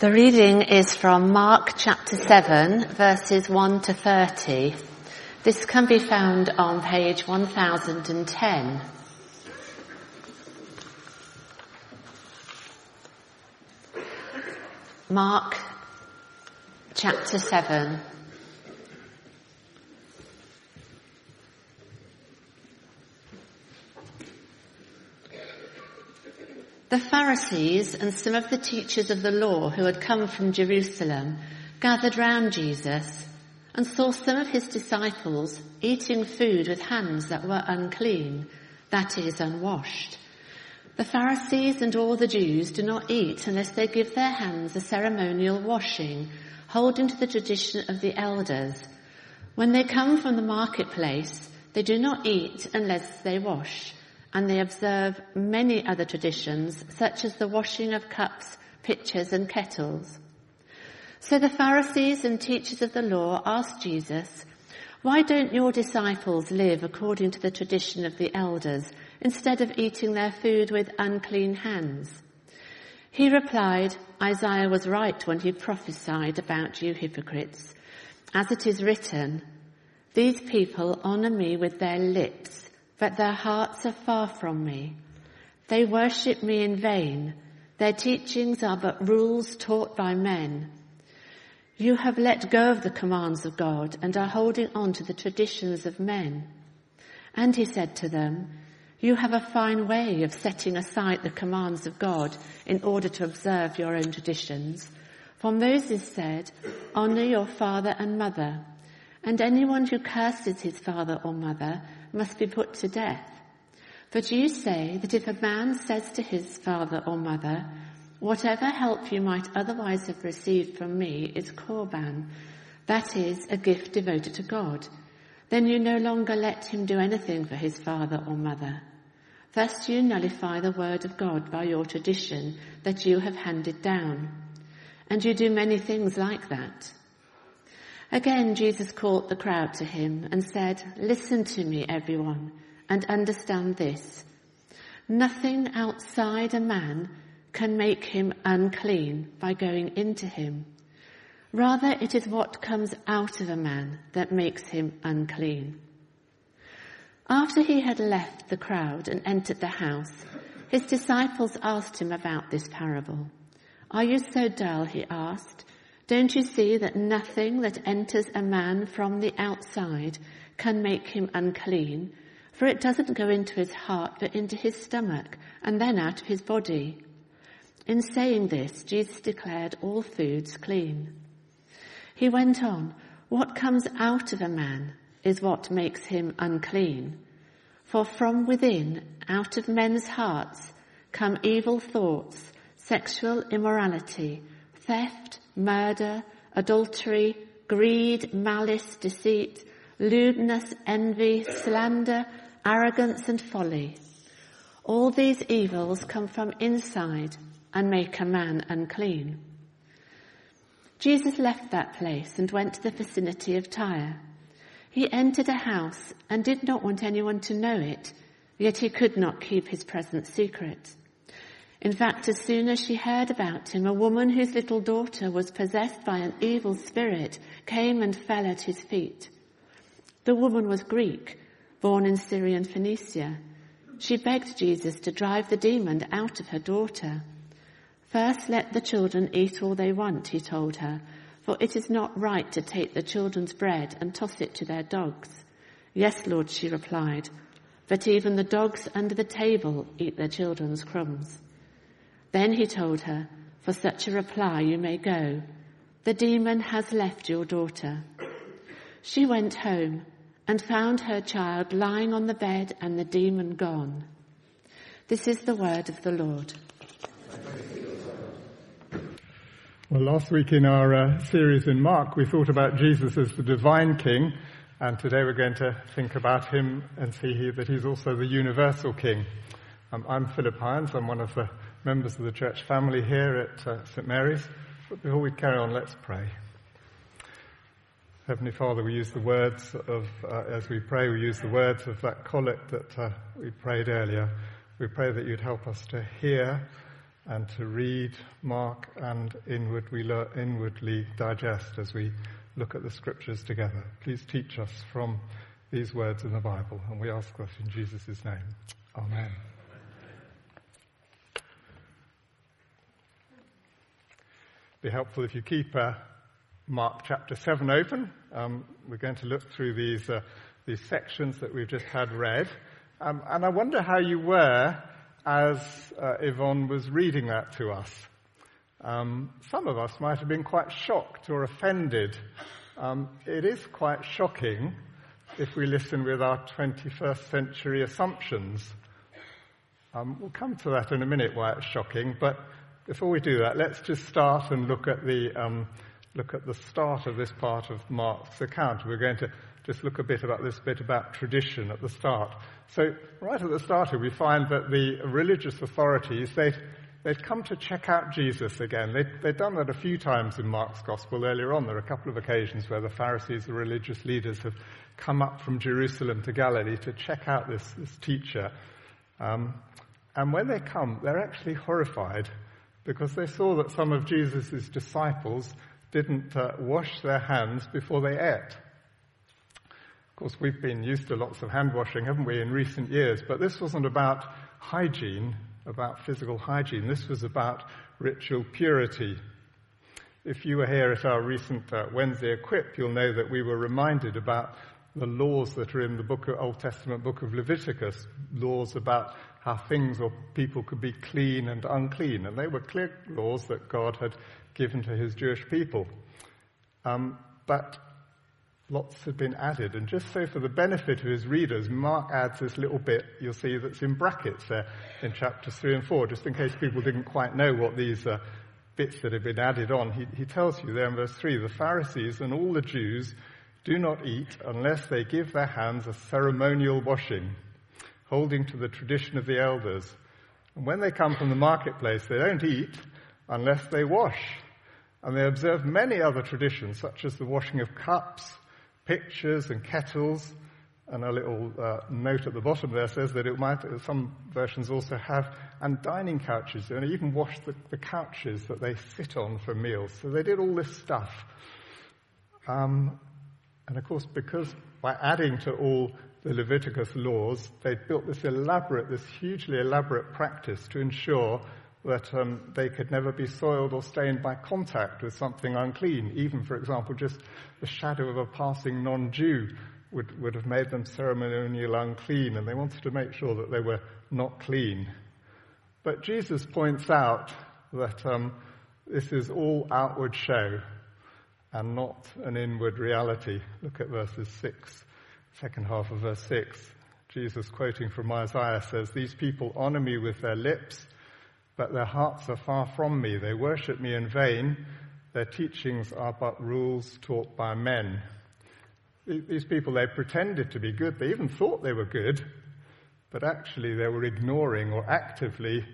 The reading is from Mark chapter 7 verses 1 to 30. This can be found on page 1010. Mark chapter 7. The Pharisees and some of the teachers of the law who had come from Jerusalem gathered round Jesus and saw some of his disciples eating food with hands that were unclean, that is, unwashed. The Pharisees and all the Jews do not eat unless they give their hands a ceremonial washing, holding to the tradition of the elders. When they come from the marketplace, they do not eat unless they wash and they observe many other traditions, such as the washing of cups, pitchers, and kettles. So the Pharisees and teachers of the law asked Jesus, why don't your disciples live according to the tradition of the elders instead of eating their food with unclean hands? He replied, Isaiah was right when he prophesied about you hypocrites. As it is written, these people honor me with their lips, but their hearts are far from me. They worship me in vain. Their teachings are but rules taught by men. You have let go of the commands of God and are holding on to the traditions of men. And he said to them, you have a fine way of setting aside the commands of God in order to observe your own traditions. For Moses said, honor your father and mother, and anyone who curses his father or mother must be put to death. But you say that if a man says to his father or mother, whatever help you might otherwise have received from me is korban, that is, a gift devoted to God, then you no longer let him do anything for his father or mother. Thus you nullify the word of God by your tradition that you have handed down. And you do many things like that. Again, Jesus called the crowd to him and said, listen to me, everyone, and understand this. Nothing outside a man can make him unclean by going into him. Rather, it is what comes out of a man that makes him unclean. After he had left the crowd and entered the house, his disciples asked him about this parable. Are you so dull? he asked. Don't you see that nothing that enters a man from the outside can make him unclean? For it doesn't go into his heart, but into his stomach, and then out of his body. In saying this, Jesus declared all foods clean. He went on, what comes out of a man is what makes him unclean. For from within, out of men's hearts, come evil thoughts, sexual immorality, theft, murder, adultery, greed, malice, deceit, lewdness, envy, slander, arrogance and folly. All these evils come from inside and make a man unclean. Jesus left that place and went to the vicinity of Tyre. He entered a house and did not want anyone to know it, yet he could not keep his presence secret. In fact, as soon as she heard about him, a woman whose little daughter was possessed by an evil spirit came and fell at his feet. The woman was Greek, born in Syrian Phoenicia. She begged Jesus to drive the demon out of her daughter. First let the children eat all they want, he told her, for it is not right to take the children's bread and toss it to their dogs. Yes, Lord, she replied, but even the dogs under the table eat their children's crumbs. Then he told her, for such a reply you may go. The demon has left your daughter. She went home and found her child lying on the bed and the demon gone. This is the word of the Lord. Well, last week in our uh, series in Mark, we thought about Jesus as the divine king, and today we're going to think about him and see here that he's also the universal king. Um, I'm Philip Hines. I'm one of the members of the church family here at uh, St Mary's. But before we carry on, let's pray. Heavenly Father, we use the words of, uh, as we pray, we use the words of that collect that uh, we prayed earlier. We pray that you'd help us to hear and to read, mark, and inwardly, inwardly digest as we look at the scriptures together. Please teach us from these words in the Bible, and we ask this in Jesus' name. Amen. Be helpful if you keep uh, Mark chapter 7 open. Um, we're going to look through these, uh, these sections that we've just had read. Um, and I wonder how you were as uh, Yvonne was reading that to us. Um, some of us might have been quite shocked or offended. Um, it is quite shocking if we listen with our 21st century assumptions. Um, we'll come to that in a minute why it's shocking, but before we do that, let's just start and look at the um, look at the start of this part of Mark's account. We're going to just look a bit about this bit about tradition at the start. So right at the start here, we find that the religious authorities they'd they'd come to check out Jesus again. They'd, they'd done that a few times in Mark's gospel earlier on. There are a couple of occasions where the Pharisees, the religious leaders, have come up from Jerusalem to Galilee to check out this, this teacher. Um, and when they come, they're actually horrified because they saw that some of Jesus' disciples didn't uh, wash their hands before they ate. Of course, we've been used to lots of hand washing, haven't we, in recent years, but this wasn't about hygiene, about physical hygiene. This was about ritual purity. If you were here at our recent uh, Wednesday Equip, you'll know that we were reminded about the laws that are in the book of, Old Testament book of Leviticus, laws about how things or people could be clean and unclean. And they were clear laws that God had given to his Jewish people. Um, but lots had been added. And just so for the benefit of his readers, Mark adds this little bit you'll see that's in brackets there in chapters 3 and 4, just in case people didn't quite know what these uh, bits that have been added on. He, he tells you there in verse 3 the Pharisees and all the Jews do not eat unless they give their hands a ceremonial washing, holding to the tradition of the elders. And when they come from the marketplace, they don't eat unless they wash. And they observe many other traditions, such as the washing of cups, pitchers, and kettles. And a little uh, note at the bottom there says that it might, some versions also have, and dining couches, and even wash the, the couches that they sit on for meals. So they did all this stuff. Um, and of course, because by adding to all the Leviticus laws, they built this elaborate, this hugely elaborate practice to ensure that um, they could never be soiled or stained by contact with something unclean. Even, for example, just the shadow of a passing non-Jew would, would have made them ceremonial unclean, and they wanted to make sure that they were not clean. But Jesus points out that um, this is all outward show and not an inward reality. Look at verses 6, second half of verse 6. Jesus, quoting from Isaiah, says, These people honor me with their lips, but their hearts are far from me. They worship me in vain. Their teachings are but rules taught by men. These people, they pretended to be good. They even thought they were good, but actually they were ignoring or actively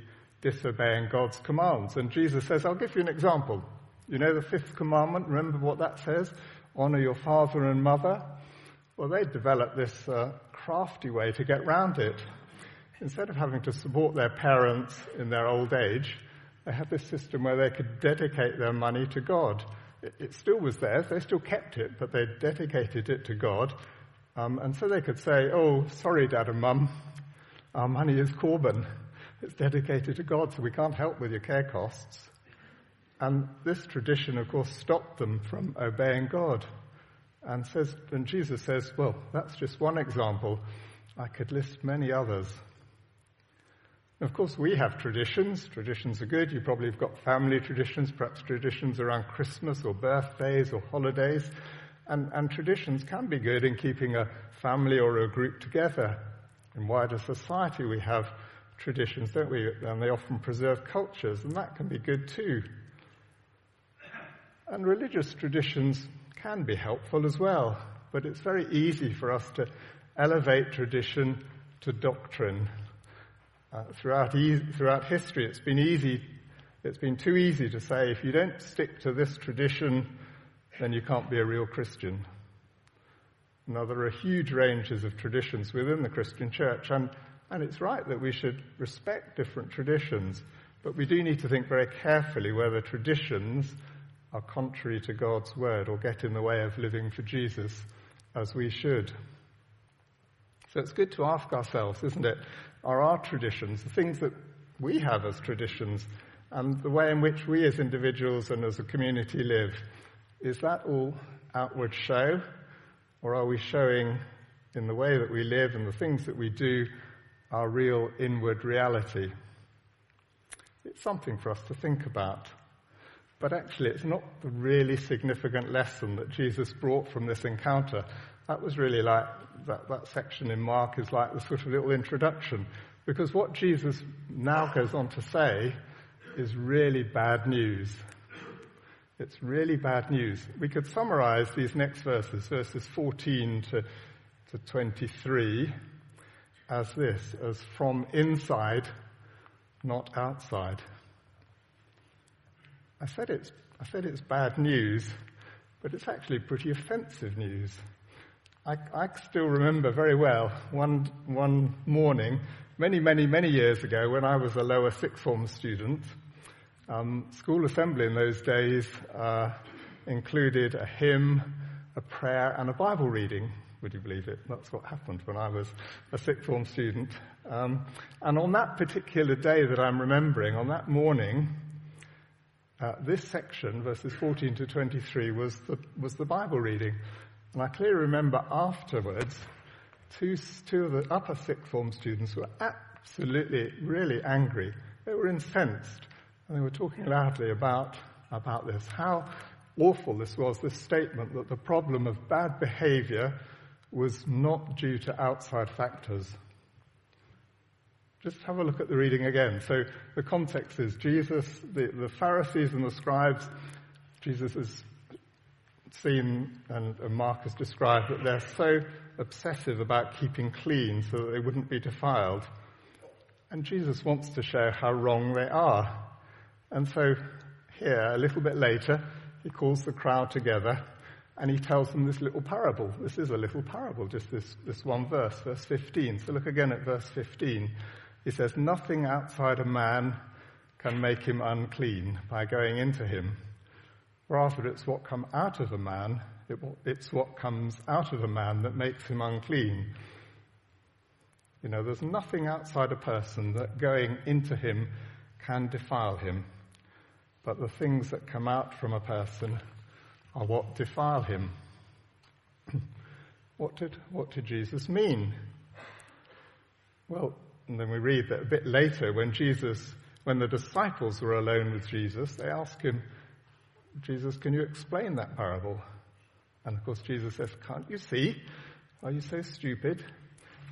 disobeying God's commands. And Jesus says, I'll give you an example. You know the fifth commandment? Remember what that says? Honor your father and mother. Well, they developed this uh, crafty way to get round it. Instead of having to support their parents in their old age, they had this system where they could dedicate their money to God. It, it still was theirs, they still kept it, but they dedicated it to God. Um, and so they could say, Oh, sorry, Dad and Mum, our money is Corban. It's dedicated to God, so we can't help with your care costs. And this tradition, of course, stopped them from obeying God. And says, and Jesus says, well, that's just one example. I could list many others. Of course, we have traditions. Traditions are good. You probably have got family traditions, perhaps traditions around Christmas or birthdays or holidays. And, and traditions can be good in keeping a family or a group together. In wider society, we have traditions, don't we? And they often preserve cultures, and that can be good too. And religious traditions can be helpful as well, but it's very easy for us to elevate tradition to doctrine. Uh, throughout, e- throughout history, it's been easy, it's been too easy to say if you don't stick to this tradition, then you can't be a real Christian. Now, there are huge ranges of traditions within the Christian church, and, and it's right that we should respect different traditions. But we do need to think very carefully whether traditions are contrary to God's word or get in the way of living for Jesus as we should. So it's good to ask ourselves, isn't it? Are our traditions, the things that we have as traditions, and the way in which we as individuals and as a community live, is that all outward show? Or are we showing in the way that we live and the things that we do our real inward reality? It's something for us to think about. But actually, it's not the really significant lesson that Jesus brought from this encounter. That was really like, that, that section in Mark is like the sort of little introduction. Because what Jesus now goes on to say is really bad news. It's really bad news. We could summarize these next verses, verses 14 to, to 23, as this, as from inside, not outside. I said it's, I said it's bad news, but it's actually pretty offensive news. I, I still remember very well one, one morning, many, many, many years ago, when I was a lower sixth form student. Um, school assembly in those days uh, included a hymn, a prayer, and a Bible reading. Would you believe it? That's what happened when I was a sixth form student. Um, and on that particular day that I'm remembering, on that morning, uh, this section, verses 14 to 23, was the, was the Bible reading. And I clearly remember afterwards, two, two of the upper sixth form students were absolutely, really angry. They were incensed. And they were talking loudly about, about this. How awful this was, this statement that the problem of bad behavior was not due to outside factors. Just have a look at the reading again. So the context is Jesus, the, the Pharisees and the scribes, Jesus is seen and, and Mark has described that they're so obsessive about keeping clean so that they wouldn't be defiled. And Jesus wants to show how wrong they are. And so here, a little bit later, he calls the crowd together and he tells them this little parable. This is a little parable, just this, this one verse, verse 15. So look again at verse 15. He says, Nothing outside a man can make him unclean by going into him. Rather, it's what comes out of a man, it, it's what comes out of a man that makes him unclean. You know, there's nothing outside a person that going into him can defile him, but the things that come out from a person are what defile him. what, did, what did Jesus mean? Well, and then we read that a bit later when Jesus, when the disciples were alone with Jesus, they ask him, Jesus, can you explain that parable? And of course, Jesus says, Can't you see? Are you so stupid?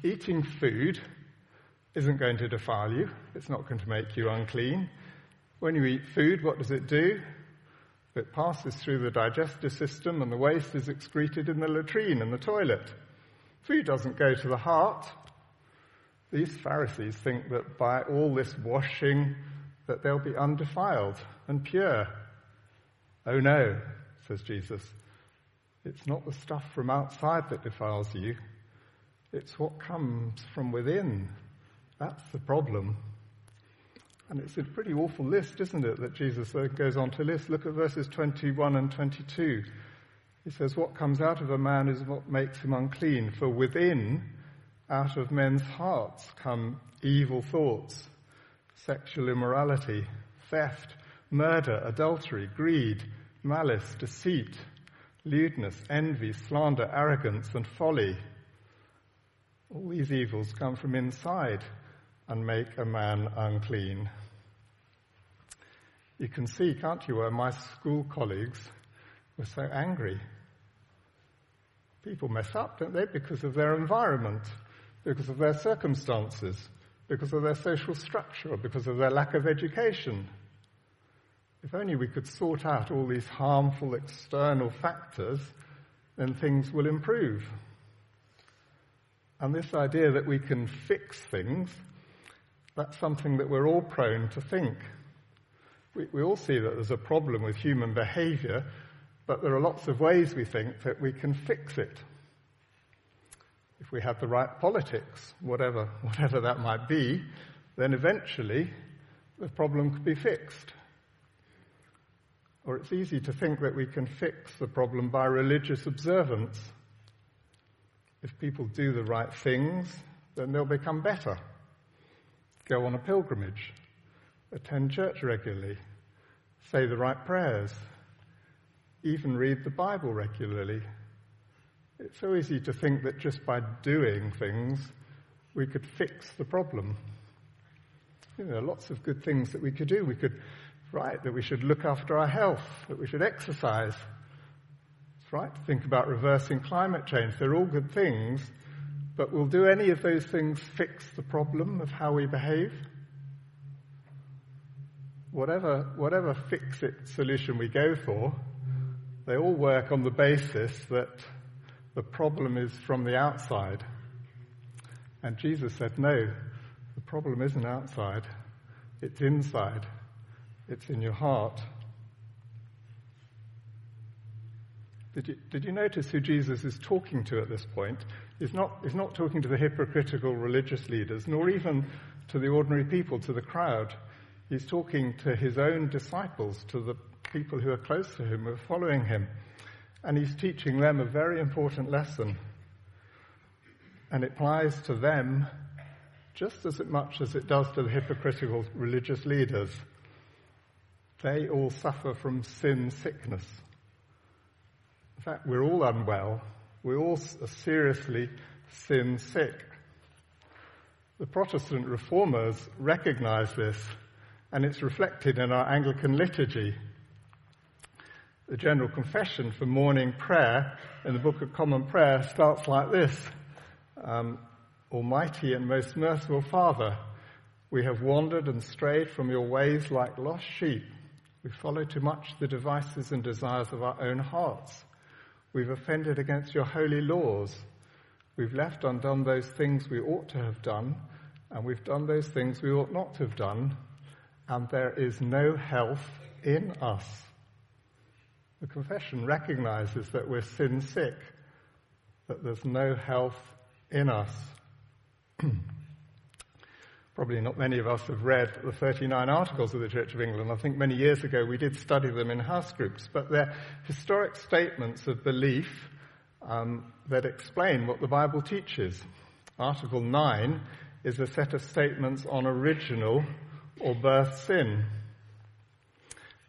Eating food isn't going to defile you, it's not going to make you unclean. When you eat food, what does it do? It passes through the digestive system and the waste is excreted in the latrine and the toilet. Food doesn't go to the heart. These Pharisees think that by all this washing that they'll be undefiled and pure. Oh no, says Jesus. It's not the stuff from outside that defiles you. It's what comes from within. That's the problem. And it's a pretty awful list, isn't it, that Jesus uh, goes on to list. Look at verses 21 and 22. He says, What comes out of a man is what makes him unclean, for within, out of men's hearts, come evil thoughts, sexual immorality, theft, murder, adultery, greed, malice, deceit, lewdness, envy, slander, arrogance, and folly. All these evils come from inside and make a man unclean. You can see, can't you, where my school colleagues were so angry. People mess up, don't they, because of their environment, because of their circumstances, because of their social structure, because of their lack of education. If only we could sort out all these harmful external factors, then things will improve. And this idea that we can fix things, that's something that we're all prone to think. We, we all see that there's a problem with human behavior, but there are lots of ways we think that we can fix it. If we have the right politics, whatever, whatever that might be, then eventually the problem could be fixed. Or it's easy to think that we can fix the problem by religious observance. If people do the right things, then they'll become better. Go on a pilgrimage, attend church regularly, say the right prayers, even read the Bible regularly. It's so easy to think that just by doing things, we could fix the problem. You know, lots of good things that we could do. We could right that we should look after our health, that we should exercise. It's right to think about reversing climate change. They're all good things, but will do any of those things fix the problem of how we behave? Whatever, whatever fix-it solution we go for, they all work on the basis that the problem is from the outside. And Jesus said, no, the problem isn't outside, it's inside. It's in your heart. Did you, did you notice who Jesus is talking to at this point? He's not, he's not talking to the hypocritical religious leaders, nor even to the ordinary people, to the crowd. He's talking to his own disciples, to the people who are close to him, who are following him. And he's teaching them a very important lesson. And it applies to them just as much as it does to the hypocritical religious leaders. They all suffer from sin sickness. In fact, we're all unwell. We all are seriously sin sick. The Protestant reformers recognize this, and it's reflected in our Anglican liturgy. The general confession for morning prayer in the Book of Common Prayer starts like this um, Almighty and most merciful Father, we have wandered and strayed from your ways like lost sheep. We follow too much the devices and desires of our own hearts. We've offended against your holy laws. We've left undone those things we ought to have done, and we've done those things we ought not to have done, and there is no health in us. The confession recognizes that we're sin sick, that there's no health in us. Probably not many of us have read the 39 articles of the Church of England. I think many years ago we did study them in house groups, but they're historic statements of belief um, that explain what the Bible teaches. Article 9 is a set of statements on original or birth sin.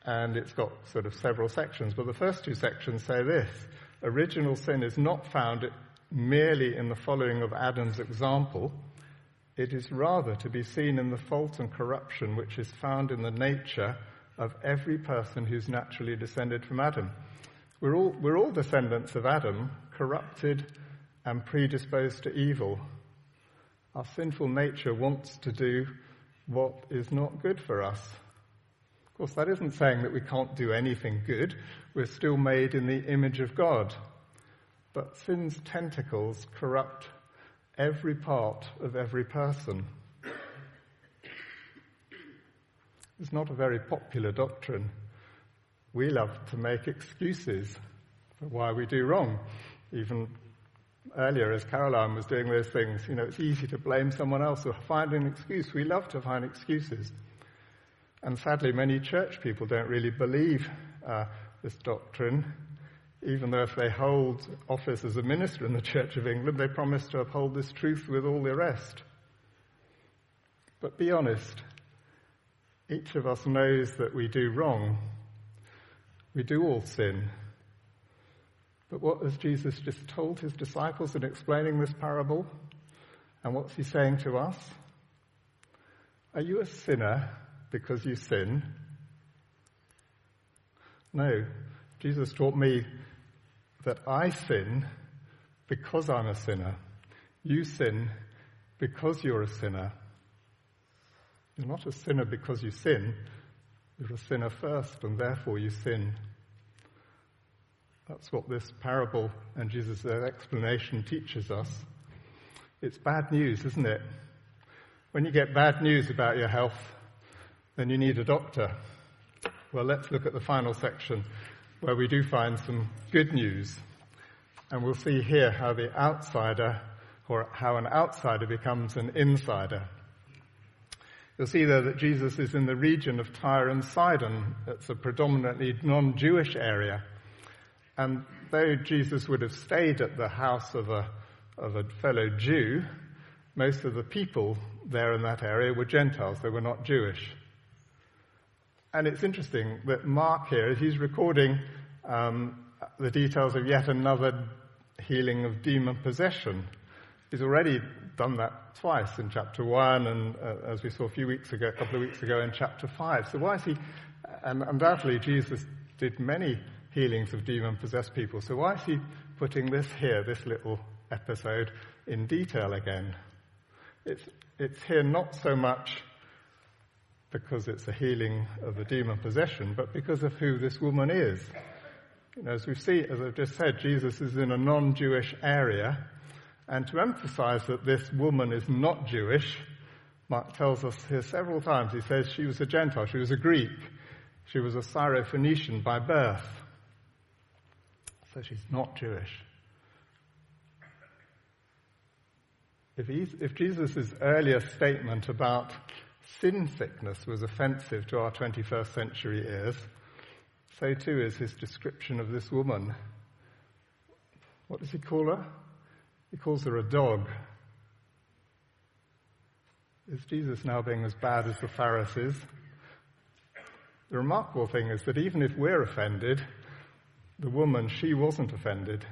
And it's got sort of several sections, but the first two sections say this. Original sin is not found merely in the following of Adam's example, it is rather to be seen in the fault and corruption which is found in the nature of every person who's naturally descended from Adam. We're all, we're all descendants of Adam, corrupted and predisposed to evil. Our sinful nature wants to do what is not good for us. Of course, that isn't saying that we can't do anything good. We're still made in the image of God. But sin's tentacles corrupt every part of every person. It's not a very popular doctrine. We love to make excuses for why we do wrong. Even earlier, as Caroline was doing those things, you know, it's easy to blame someone else or find an excuse. We love to find excuses. And sadly, many church people don't really believe uh, this doctrine even though if they hold office as a minister in the Church of England, they promise to uphold this truth with all the rest. But be honest. Each of us knows that we do wrong. We do all sin. But what has Jesus just told his disciples in explaining this parable? And what's he saying to us? Are you a sinner because you sin? No. Jesus taught me that I sin because I'm a sinner. You sin because you're a sinner. You're not a sinner because you sin. You're a sinner first, and therefore you sin. That's what this parable and Jesus' explanation teaches us. It's bad news, isn't it? When you get bad news about your health, then you need a doctor. Well, let's look at the final section where we do find some good news. And we'll see here how the outsider, or how an outsider becomes an insider. You'll see there that Jesus is in the region of Tyre and Sidon. It's a predominantly non-Jewish area. And though Jesus would have stayed at the house of a, of a fellow Jew, most of the people there in that area were Gentiles. They were not Jewish. And it's interesting that Mark here, he's recording um, the details of yet another healing of demon possession, he's already done that twice in chapter 1 and uh, as we saw a few weeks ago, a couple of weeks ago in chapter 5. So why is he, and undoubtedly Jesus did many healings of demon possessed people. So why is he putting this here, this little episode, in detail again? It's, it's here not so much because it's a healing of a demon possession, but because of who this woman is. You know, as we see, as I've just said, Jesus is in a non-Jewish area, and to emphasize that this woman is not Jewish, Mark tells us here several times, he says she was a Gentile, she was a Greek, she was a Syrophoenician by birth. So she's not Jewish. If, if Jesus' earlier statement about sin sickness was offensive to our 21st century ears, so too is his description of this woman. What does he call her? He calls her a dog. Is Jesus now being as bad as the Pharisees? The remarkable thing is that even if we're offended, the woman, she wasn't offended.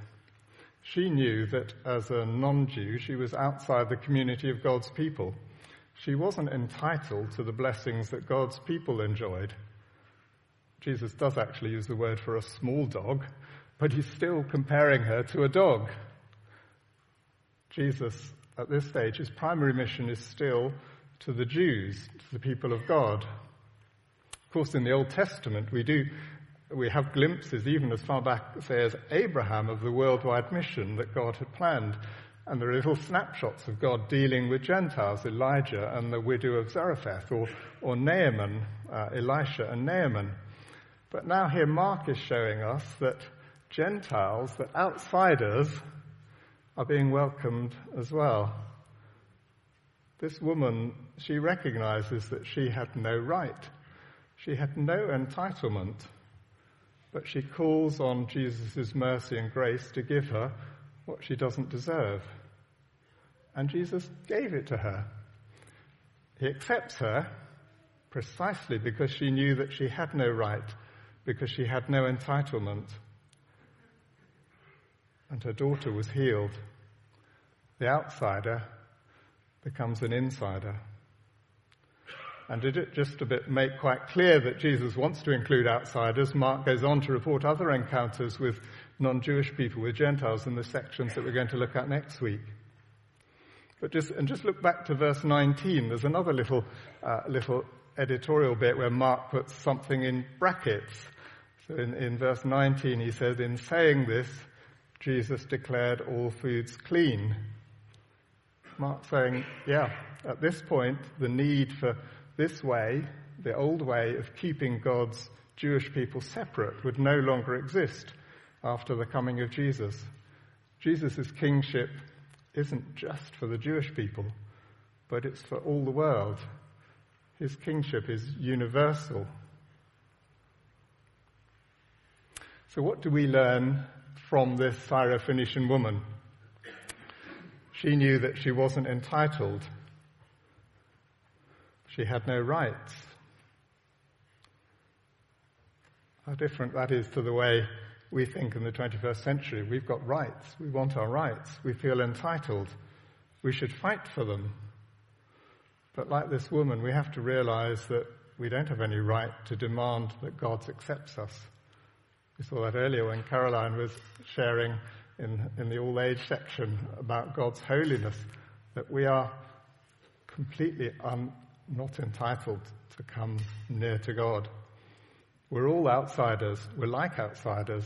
She knew that as a non-Jew, she was outside the community of God's people. She wasn't entitled to the blessings that God's people enjoyed. Jesus does actually use the word for a small dog, but he's still comparing her to a dog. Jesus, at this stage, his primary mission is still to the Jews, to the people of God. Of course, in the Old Testament, we do we have glimpses, even as far back, say, as Abraham, of the worldwide mission that God had planned. And there are little snapshots of God dealing with Gentiles, Elijah and the widow of Zarephath, or, or Naaman, uh, Elisha and Naaman. But now here Mark is showing us that Gentiles, that outsiders, are being welcomed as well. This woman, she recognizes that she had no right. She had no entitlement but she calls on Jesus' mercy and grace to give her what she doesn't deserve. And Jesus gave it to her. He accepts her precisely because she knew that she had no right, because she had no entitlement. And her daughter was healed. The outsider becomes an insider. And did it just a bit make quite clear that Jesus wants to include outsiders, Mark goes on to report other encounters with non-Jewish people, with Gentiles in the sections that we're going to look at next week. But just, and just look back to verse 19. There's another little, uh, little editorial bit where Mark puts something in brackets. So in, in verse 19 he says, in saying this, Jesus declared all foods clean. Mark saying, yeah, at this point, the need for this way, the old way of keeping God's Jewish people separate would no longer exist after the coming of Jesus. Jesus' kingship isn't just for the Jewish people, but it's for all the world. His kingship is universal. So what do we learn from this Syrophoenician woman? She knew that she wasn't entitled she had no rights. How different that is to the way we think in the 21st century. We've got rights. We want our rights. We feel entitled. We should fight for them. But like this woman, we have to realize that we don't have any right to demand that God accepts us. We saw that earlier when Caroline was sharing in, in the all age section about God's holiness, that we are completely un, not entitled to come near to God. We're all outsiders. We're like outsiders.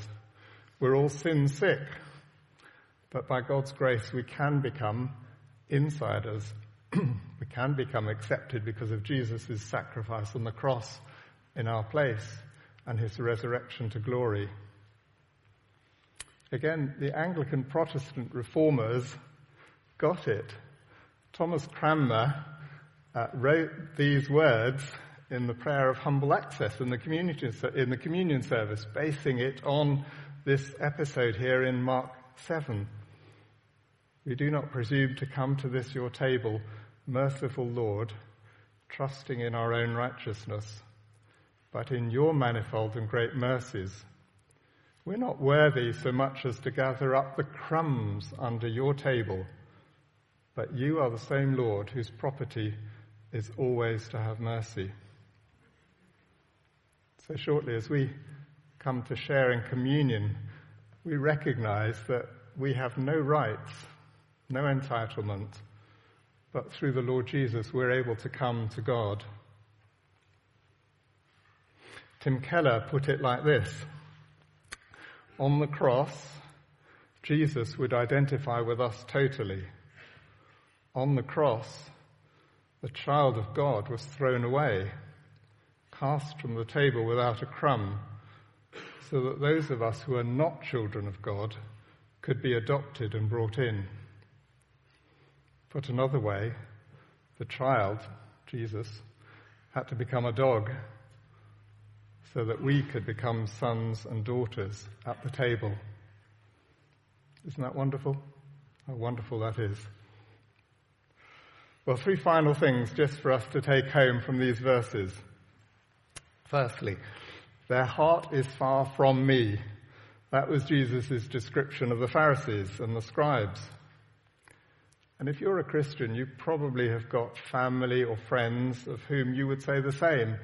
We're all sin sick. But by God's grace, we can become insiders. we can become accepted because of Jesus' sacrifice on the cross in our place and his resurrection to glory. Again, the Anglican Protestant reformers got it. Thomas Cranmer uh, wrote these words in the prayer of humble access in the, in the communion service, basing it on this episode here in Mark 7. We do not presume to come to this your table, merciful Lord, trusting in our own righteousness, but in your manifold and great mercies. We're not worthy so much as to gather up the crumbs under your table, but you are the same Lord whose property is always to have mercy. So, shortly, as we come to share in communion, we recognize that we have no rights, no entitlement, but through the Lord Jesus, we're able to come to God. Tim Keller put it like this On the cross, Jesus would identify with us totally. On the cross, the child of God was thrown away, cast from the table without a crumb, so that those of us who are not children of God could be adopted and brought in. Put another way, the child, Jesus, had to become a dog so that we could become sons and daughters at the table. Isn't that wonderful? How wonderful that is. Well, three final things just for us to take home from these verses. Firstly, their heart is far from me. That was Jesus' description of the Pharisees and the scribes. And if you're a Christian, you probably have got family or friends of whom you would say the same.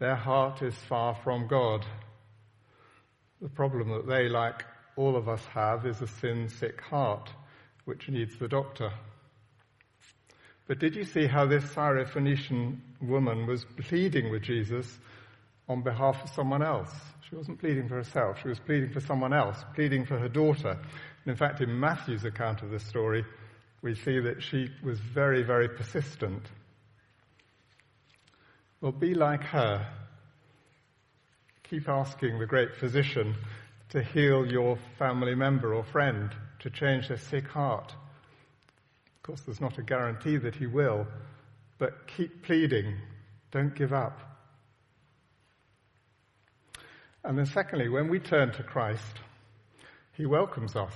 Their heart is far from God. The problem that they, like all of us, have is a sin sick heart, which needs the doctor. But did you see how this Syrophoenician woman was pleading with Jesus on behalf of someone else? She wasn't pleading for herself, she was pleading for someone else, pleading for her daughter. And in fact, in Matthew's account of this story, we see that she was very, very persistent. Well, be like her. Keep asking the great physician to heal your family member or friend, to change their sick heart Of course, there's not a guarantee that he will, but keep pleading. Don't give up. And then, secondly, when we turn to Christ, he welcomes us.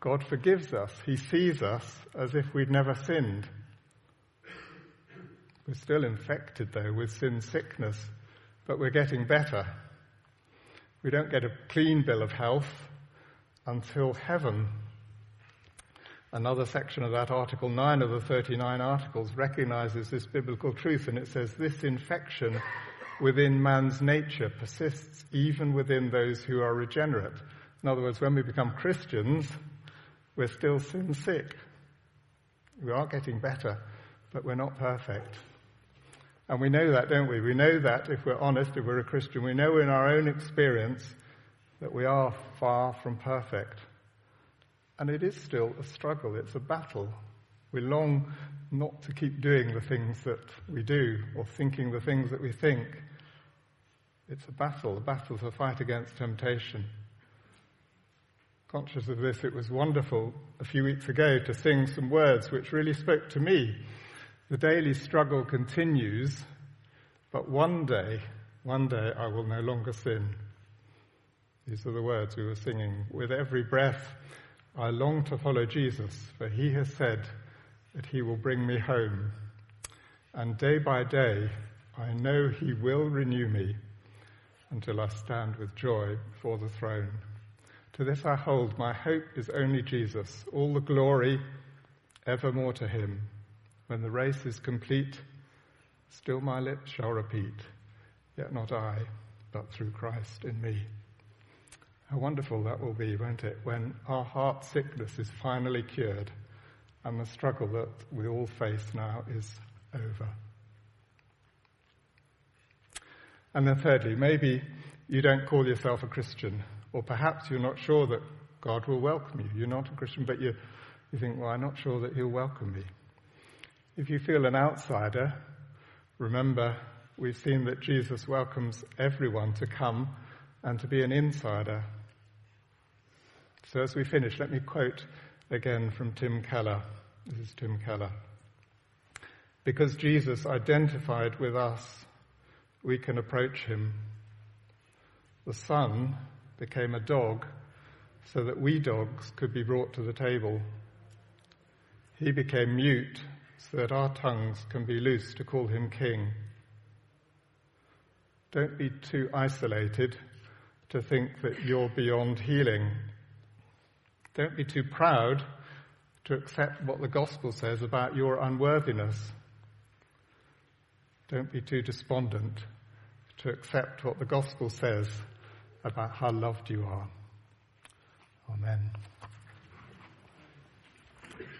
God forgives us. He sees us as if we'd never sinned. We're still infected, though, with sin sickness, but we're getting better. We don't get a clean bill of health until heaven Another section of that article, 9 of the 39 articles, recognizes this biblical truth and it says this infection within man's nature persists even within those who are regenerate. In other words, when we become Christians, we're still sin sick. We are getting better, but we're not perfect. And we know that, don't we? We know that if we're honest, if we're a Christian, we know in our own experience that we are far from perfect. And it is still a struggle, it's a battle. We long not to keep doing the things that we do or thinking the things that we think. It's a battle, a battle to fight against temptation. Conscious of this, it was wonderful a few weeks ago to sing some words which really spoke to me. The daily struggle continues, but one day, one day I will no longer sin. These are the words we were singing. With every breath, I long to follow Jesus, for he has said that he will bring me home. And day by day, I know he will renew me until I stand with joy before the throne. To this I hold, my hope is only Jesus, all the glory evermore to him. When the race is complete, still my lips shall repeat, yet not I, but through Christ in me. How wonderful that will be, won't it, when our heart sickness is finally cured and the struggle that we all face now is over. And then, thirdly, maybe you don't call yourself a Christian, or perhaps you're not sure that God will welcome you. You're not a Christian, but you, you think, well, I'm not sure that He'll welcome me. If you feel an outsider, remember we've seen that Jesus welcomes everyone to come and to be an insider so as we finish, let me quote again from Tim Keller. This is Tim Keller. Because Jesus identified with us, we can approach him. The Son became a dog so that we dogs could be brought to the table. He became mute so that our tongues can be loose to call him King. Don't be too isolated to think that you're beyond healing. Don't be too proud to accept what the gospel says about your unworthiness. Don't be too despondent to accept what the gospel says about how loved you are. Amen.